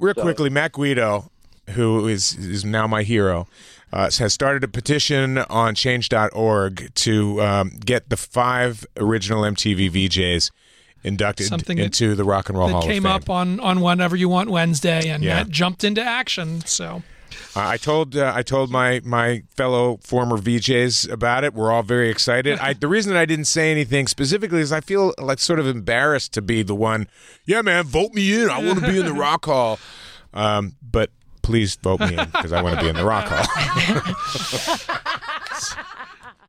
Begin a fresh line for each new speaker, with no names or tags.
Real
So-
quickly, Matt Guido, who is is now my hero, uh, has started a petition on Change.org to um, get the five original MTV VJs inducted
Something that-
into the Rock and Roll Hall
that came
of Fame.
up on on whenever you want Wednesday, and
Yeah.
Matt jumped into action. So
Uh, I told uh, I told my my fellow former VJs about it. We're all very excited. I, the reason that I didn't say anything specifically is I feel like sort of embarrassed to be the one. Yeah, man, vote me in. I want to be in the Rock Hall. Um, but please vote me in because I want to be in the Rock Hall.